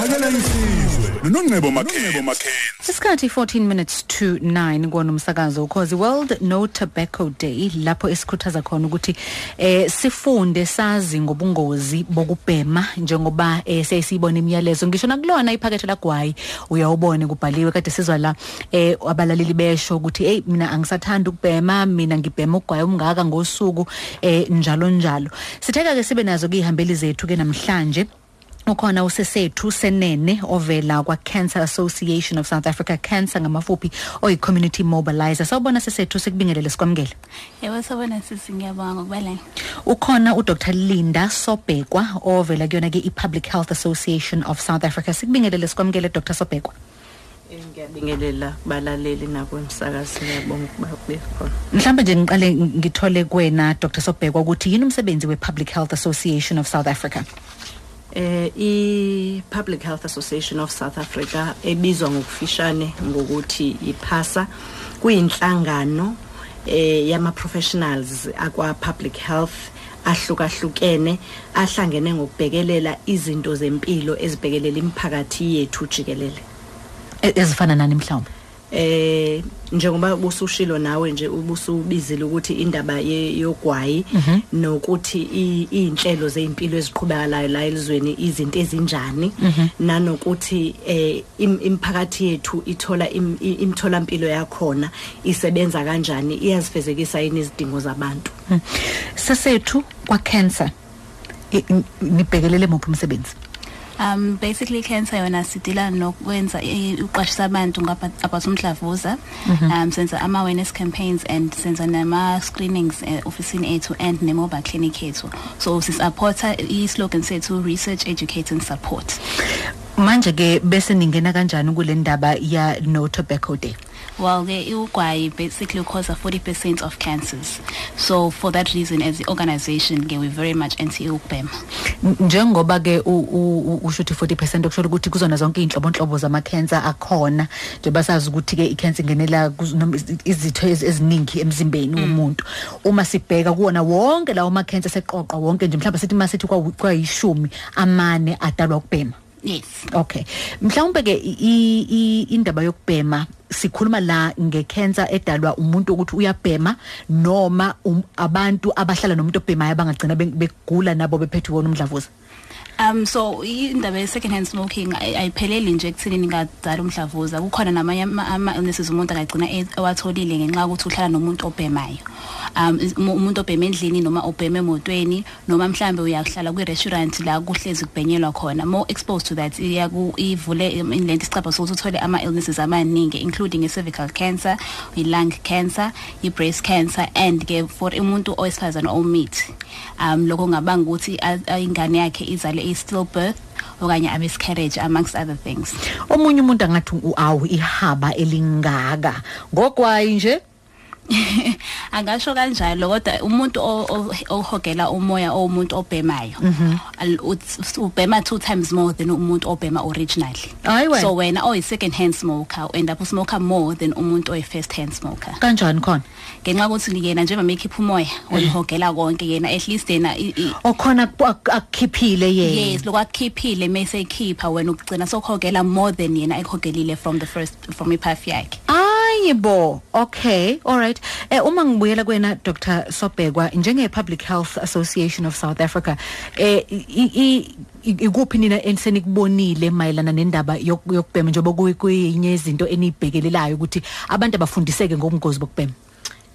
siyakuthakela isizwe. Nonongcebo makhebo Isikhathi 14 minutes to 9 kona umsakazo ukhozi World No Tobacco Day lapho esikhuthaza khona ukuthi eh sifunde sazi ngobungozi bokubhema njengoba eh sesiyibona imiyalezo. Ngisho nakulona iphakethe lagwayi uyawubone kubhaliwe kade sizwa la eh abalaleli besho ukuthi hey mina angisathanda ukubhema mina ngibhema ugwayi umngaka ngosuku eh njalo njalo. Sitheka ke sibe nazo kuyihambeli zethu ke namhlanje. Ukhona usesethu senene ovela kwa Cancer Association of South Africa Cancer ngamafuphi oyi community mobilizer. Sawubona sesethu sikubingelele sikwamukele. Yebo sabona sisi ngiyabonga ngokubaleni. ukhona uDr. Linda Sobekwa ovela kuyona ke iPublic Health Association of South Africa. Sikubingelele sikwamukele Dr. Sobekwa. Eh, ngiyabingelela balaleli nakwemsakazi ngiyabonga ukuba bekhona mhlawumbe nje ngiqale ngithole kuwena Dr. Sobekwa ukuthi yini umsebenzi wePublic Health Association of South Africa? Eh i Public Health Association of South Africa ebizwa ngokufishane ngokuthi iphasa kuyinhlangano eh yama professionals akwa public health ahlukahlukene ahlangene ngokubhekelela izinto zempilo ezibhekelela imiphakathi yethu jikelele. E- ezifana nani mhlawumbe? Eh njengoba busushilo nawe nje ubusubizile ukuthi indaba yogwayi nokuthi i- izinhlelo zeimpilo eziqhubekalayo la elizweni izinto ezinjani nanokuthi eh im- imiphakathi yethu ithola im- i- imtholampilo yakhona isebenza kanjani iyazifezekisa yini izidingo zabantu? Sesethu kwa cancer nibhekelele muphi umsebenzi? Um basically cancer yona sidila nokwenza i- uqwashisa abantu ngaba- about umdlavuza. Um senza ama awareness campaigns and senza nama screenings eh, officeini ethu and ne mobile clinic ethu. So sisupporta i slogan sethu research educate and support. manje ke bese ningena kanjani kule ndaba ya no tobacco day Well, the ugwayi basically causes 40% of cancers. So for that reason, as the organization, we very much anti-ukbem. N- njengoba ke u- u- u- usho ukuthi 40% okusho ukuthi kuzona zonke inhlobonhlobo zama cancer akhona nje basazi ukuthi ke i cancer ingenela kuz- noma iz- izitho ezi- eziningi emzimbeni womuntu uma sibheka kuwona wonke lawo ma cancer seqoqwa wonke nje mhlawumbe sithi masithi kwa- kwayishumi amane adalwa ukubhema Yes. Okay. Mhlawumbe ke indaba yokubhema sikhuluma la ngecancer edalwa umuntu ukuthi uyabhema noma um, abantu abahlala nomuntu obhemayo abangagcina be- begula nabo bephethwe wona umdlavuza. Um so indaba ye second hand smoking ay- ayipheleli nje ekuthenini ngadala umdlavuza. Kukhona namanye ama- ama illnesses umuntu angagcina e- ewatholile ngenxa yokuthi uhlala nomuntu obhemayo. Um is- umu- umuntu obhema endlini noma obhema emotweni noma mhlambe uyahlala kwi restaurant la kuhlezi kubhenyelwa khona. More exposed to that iyaku ivule lento isicapha sokuthi uthole ama illnesses amaningi including i cervical cancer i lung cancer i breast cancer and ke for umuntu owesifazane omithi. Um lokho ngabanga ukuthi a- a- ingane yakhe izale i stillbirth okanye abe miscarriage amongst other things Omunye umuntu angathi u- awu ihaba elingaka. Ngokwayi nje angasho kanjalo kodwa umuntu o- o- ohogela umoya owumuntu obhemayo al- uth- ubhema two times more than umuntu obhema originally Hayi wena. so wena oyi second hand smoker end up usmoker more than umuntu oyi first hand smoker kanjani khona? ngenxa yokuthi yena njengoba mekhipha umoya uyihogela konke yena at least yena i- i- Okhona ku- ak- akukhiphile yena. yes lokho akukhiphile mase ekhipha wena ukugcina sokuhogela more than yena ekuhogelile from the first from ipath yakhe Ayibo. Okay. All right. Eh uma ngibuyela kuwena Dr. Sobekwa njenge Public Health Association of South Africa eh i- i- i- ikuphi nina ensenikubonile mayelana nendaba yok- yokubhema njengoba kuyi- kuyinye izinto enibhekelelayo ukuthi abantu abafundiseke ngobungozi bokubhema.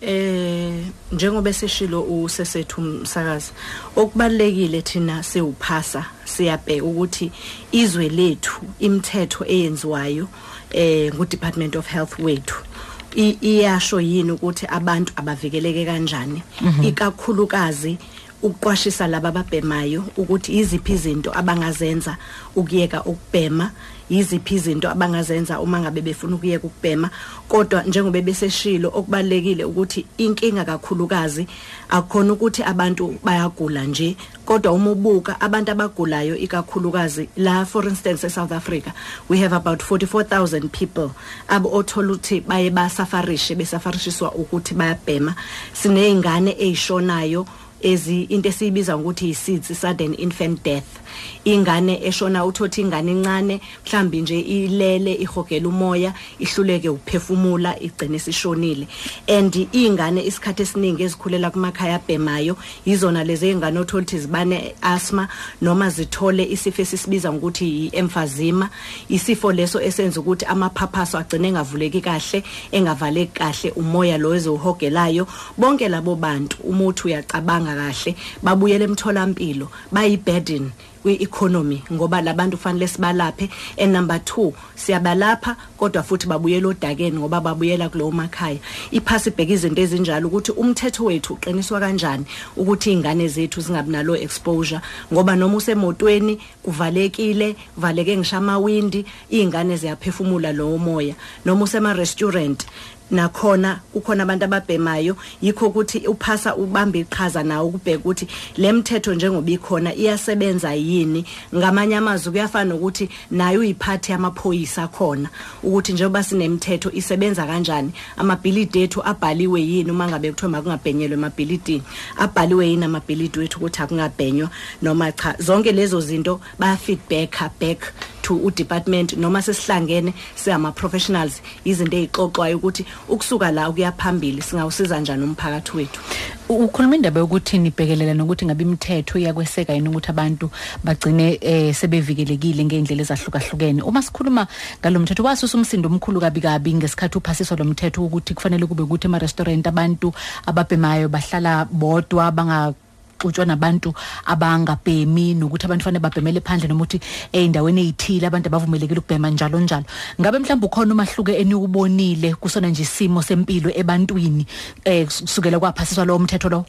Eh njengoba esishilo usesethu umsakazi okubalekile thina siwuphasa siyabheka ukuthi izwe lethu imithetho eyenziwayo eh ku Department of Health wethu i- iyasho yini ukuthi abantu abavikeleke kanjani? Ikakhulukazi ukuqwashisa laba ababhemayo ukuthi iziphi izinto abangazenza ukuyeka ukubhema yiziphi izinto abangazenza uma ngabe befuna ukuyeka ukubhema. Kodwa njengoba beseshilo okubalekile ukuthi inkinga kakhulukazi akukhona ukuthi abantu bayagula nje. Kodwa uma ubuka abantu abagulayo ikakhulukazi la for instance eSouth Africa we have about 44000 people abo othola ukuthi baye basafarishe besafarishiswa ukuthi bayabhema. Sinezingane ezishonayo ezi into esiyibiza ukuthi yi-SIDS sudden infant death. Ingane eshona uthothi ingane incane mhlambi nje ilele ihogela umoya ihluleke ukuphefumula igcine sishonile. And ingane isikhathi esiningi ezikhulela kumakhaya abhemayo yizona lezi ingane othola ukuthi zibane asthma noma zithole isifo esisibiza ngokuthi yi-emphysema isifo leso esenza ukuthi amaphaphaso agcine engavuleki kahle engavaleki kahle umoya lo ezohogelayo bonke labo bantu umuthi uyacabanga kahle babuyele emtholampilo bayi burden kwi-economy ngoba labantu kufanele sibalaphe. And number 2 siyabalapha kodwa futhi babuyela odakeni ngoba babuyela kulowo makhaya. Iphasi ibheka izinto ezinjalo ukuthi umthetho wethu uqiniswa kanjani ukuthi ingane zethu zingabi nalo exposure ngoba noma usemotweni kuvalekile valeke ngisho amawindi ingane ziyaphefumula lowo moya. Noma usema restaurant nakhona kukhona abantu ababhemayo. Yikho ukuthi uphasa ubamba iqhaza nawo ukubheka ukuthi lemthetho njengoba ikhona iyasebenza yini. Ngamanye amazwi kuyafana ukuthi nayo uyiphathi yamaphoyisa khona ukuthi njengoba sinemthetho isebenza kanjani amabhilidi ethu abhaliwe yini uma ngabe kuthiwa makungabhenyelwe emabhilidini? Abhaliwe yini amabhilidi wethu ukuthi akungabhenywa? Noma cha zonke lezo zinto baya feedback back to udepartment noma sesihlangene siyama professionals izinto ezixoxwayo ukuthi ukusuka la ukuya phambili singawusiza njani umphakathi wethu? Ukhuluma indaba yokuthi nibhekelela nokuthi ngabe imithetho iyakweseka yini ukuthi abantu bagcine eh, sebevikelekile ngeindlela ezahlukahlukene. Uma sikhuluma ngalomthetho wasusa umsindo omkhulu kabi kabi ngesikhathi uphasiswa lo mthetho ukuthi kufanele kube ukuthi ema restaurant abantu ababhemayo bahlala bodwa banga kuxutshwa nabantu abangabhemi nokuthi abantu fanele babhemele phandle noma ukuthi ey'ndaweni ey'thile abantu abavumelekile ukubhema njalo njalo. Ngabe mhlawumbe ukhona umahluko eniwubonile kusona nje isimo sempilo ebantwini eh kusukela kwaphasiswa lowo mthetho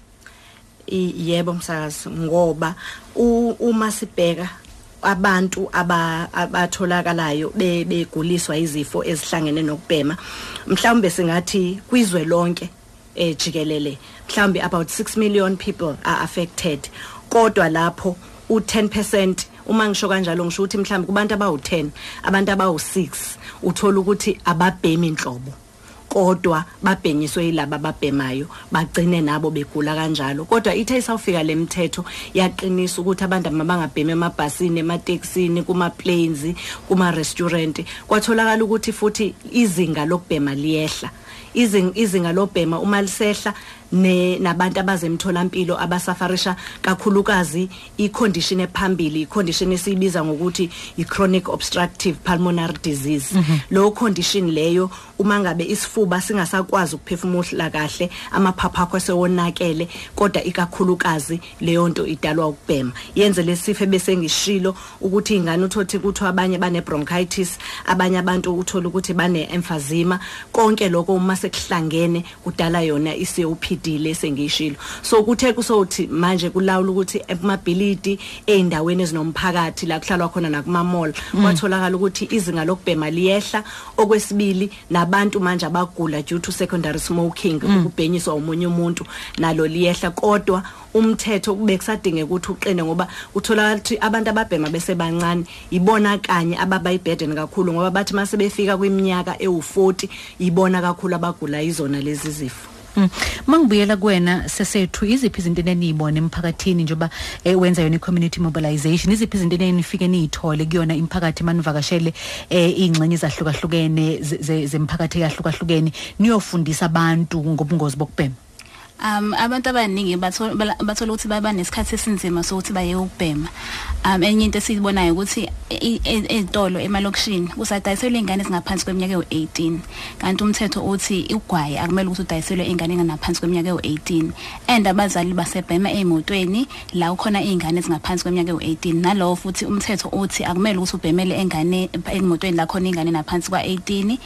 I- yebo msakazi ngoba uma sibheka abantu aba abatholakalayo be- beguliswa izifo ezihlangene nokubhema mhlawumbe singathi kwizwe lonke eh jikelele. Mhlawumbe about 6 million people are affected. Kodwa lapho u10% uma ngisho kanjalo ngisho ukuthi mhlawumbe kubantu abawu10 abantu abawu6 uthola ukuthi ababhemi inhlobo kodwa babhenyiswe yilaba ababhemayo bagcine nabo begula kanjalo. Kodwa ithe isawufika lemthetho yaqinisa ukuthi abantu mabangabhemi emabhasini ematekisini kuma planes kuma restaurant kwatholakala ukuthi futhi izinga lokubhema liyehla. Izinga lobhema uma lisehla nabantu abazemtholampilo abasafarisha kakhulukazi icondition ephambili icondition esiyibiza ngokuthi i-chronic obstructive pulmonary disease. Lo condition leyo uma ngabe isifuba singasakwazi ukuphefumula kahle amaphaphu akho sewonakele kodwa ikakhulukazi leyo nto idalwa ukubhema. Yenze lesifo bese ngishilo ukuthi ingane uthothi kuthiwa abanye bane bronchitis abanye abantu uthola ukuthi bane emphysema konke lokho uma sekuhlangene kudala yona i-COPD lesengishilo so kuthe kusothi manje kulawula ukuthi emabhilidi eindaweni ezinomphakathi la kuhlalwa khona nakuma mall kwatholakala ukuthi izinga lokubhema liyehla. Okwesibili nabantu manje abagula due to secondary smoking ukubhenyiswa umunye umuntu nalo liyehla. Kodwa umthetho kube kusadingeka ukuthi uqine ngoba utholakala ukuthi abantu ababhema bese bancane ibona kanye ababa iburden kakhulu ngoba bathi mase befika kwiminyaka ewu40 ibona kakhulu abagula izona lezi zifo Mm. Mangibuyela kuwena sesethu iziphi izinto eneniyibona emphakathini njoba eh, wenza yona i-community mobilization iziphi izinto enenifike niyithole kuyona imphakathi manivakashele eh, ingxenye ezahlukahlukene ze- ze- zemphakathi eyahlukahlukene niyofundisa abantu ngobungozi bokubhema um abantu abaningi bathola bala- bathola ukuthi baba nesikhathi esinzima sokuthi baye ukubhema. Um enye into esiyibonayo ukuthi i- i- ezitolo emalokishini kusadayiselwa iy'ngane ezingaphansi kweminyaka ewu-18 kanti umthetho uthi ugwayi akumele ukuthi udayiselwe iy'ngane engaphansi kweminyaka ewu-18 and abazali basebhema ey'motweni la kukhona iy'ngane ezingaphansi kweminyaka ewu-18 nalowo futhi umthetho uthi akumele ukuthi ubhemele engane emotweni la khona iy'ngane naphansi kwa-18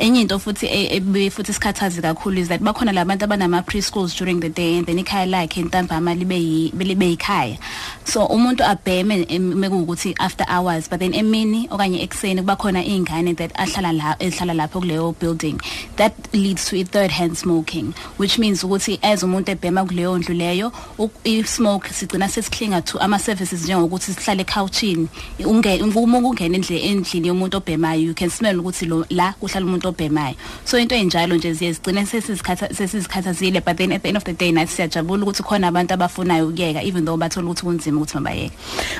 enye into futhi e- ebuye futhi isikhathazi kakhulu is that bakhona labantu abanama preschools during the day and then ikhaya lakhe ntambama libe yi- libe yikhaya. So umuntu abheme em- mekuwukuthi after hours but then emini okanye ekuseni kuba khona iy'ngane that ahlala la ezihlala lapho kuleyo building. That leads to i-third hand smoking which means ukuthi as umuntu ebhema kuleyo ndlu leyo u- i-smoke sigcina sesiklinga to ama-services njengokuthi sihlale ekhawuchini unge- uma ungena endle- endlini yomuntu obhemayo you can smell ukuthi lo- la kuhlala umuntu obhemayo. So into enjalo nje ziye zigcine sesizikhatha- sesizikhathazile but then at the the end of the day nathi siyajabula ukuthi khona abantu abafunayo ukuyeka even though bathola ukuthi kunzima ukuthi mabayeke.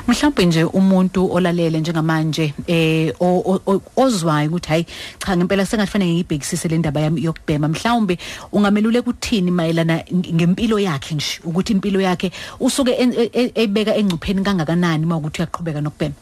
Mhlawumbe nje umuntu olalele njengamanje eh o- o- o- ozwayo ukuthi hayi cha ngempela sengafanele ngiyibhekisise le ndaba yami yokubhema. Mhlawumbe ungamelule kuthini mayelana ng- ngempilo yakhe nje ukuthi impilo yakhe usuke en- e- e- ebeka engcupheni kangakanani mawukuthi uyaqhubeka nokubhema?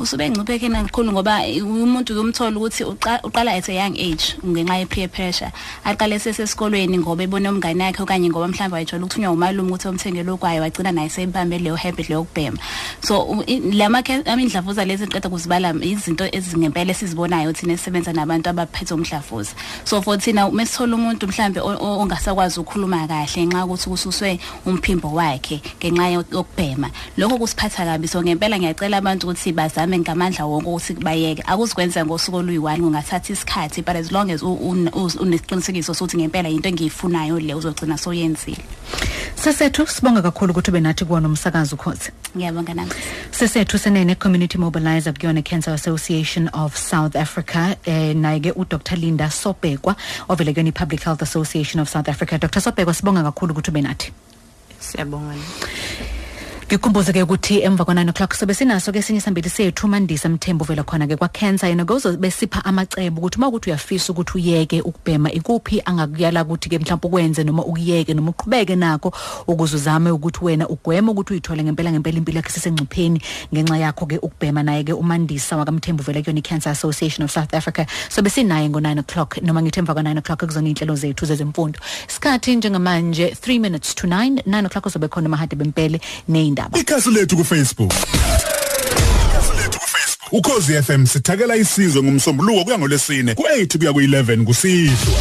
Usube engcuphekeni kakhulu ngoba umuntu uyumthola ukuthi uqa- uqala at a young age ngenxa ye peer pressure. Aqale sesesikolweni ngoba ebone umngane yakhe okanye ngoba mhlawumbe wayithola ukuthunywa umalume ukuthi omthengele okwayo wagcina naye seyibambe leyo habit leyo kubhema so lama imidlavuza lezi qeda kuzibala izinto ezingempela esizibonayo thina esisebenza nabantu abaphethe umdlavuza. So for thina mesithola umuntu o- ongasakwazi ukukhuluma kahle ngenxa ukuthi kususwe umphimbo wakhe ngenxa yo- yokubhema. Lokho kusiphatha kabi. So ngempela ngiyacela abantu ukuthi bazame ngamandla wonke ukuthi bayeke akuzikwenza ngosuku oluyi-one kungathatha isikhathi but as long as unesiqinisekiso sokuthi ngempela yinto engiyifunayo le uzogcina soyenzile sesethu sibonga kakhulu ukuthi ube nathi kuwona umsakazi ukhozi ngiyabonga nami sesethu senene community mobilizer kuyona cancer association of south africa eh naye ke udr. Linda sobhekwa ovele kuyona i-public health association of south africa. Dr. Sobhekwa sibonga kakhulu ukuthi ube nathi siyabonga ngikhumbuze ke ukuthi emva kwa-9 o'clock sobe sinaso ke esinye sambili sethu mandisa mthembu vela khona ke kwa-cancer yena kuzobe sipha amacebo ukuthi uma ukuthi uyafisa ukuthi uyeke ukubhema ikuphi angakuyala ukuthi ke mhlawumbe ukwenze noma ukuyeke noma uqhubeke nakho ukuze uzame ukuthi wena ugweme ukuthi uyithole ngempela ngempela impilo yakhe sisengcupheni ngenxa yakho ke ukubhema naye ke umandisa wakamthembu vela kuyona i-cancer association of south africa. Sobe sinaye ngo-9 o'clock noma ngithi emva kwa-9 o'clock kuzona iy'nhlelo zethu zezemfundo. Isikhathi njengamanje 3 minutes to 9 9 o'clock uzobe khona mahade bempele ney'ndaba ikhasi lethu lethu kufacebook. Ukhozi FM sithakela isizwe ngomsombuluko kuya ngolesine ku8 kuya ku11 kusihlwa.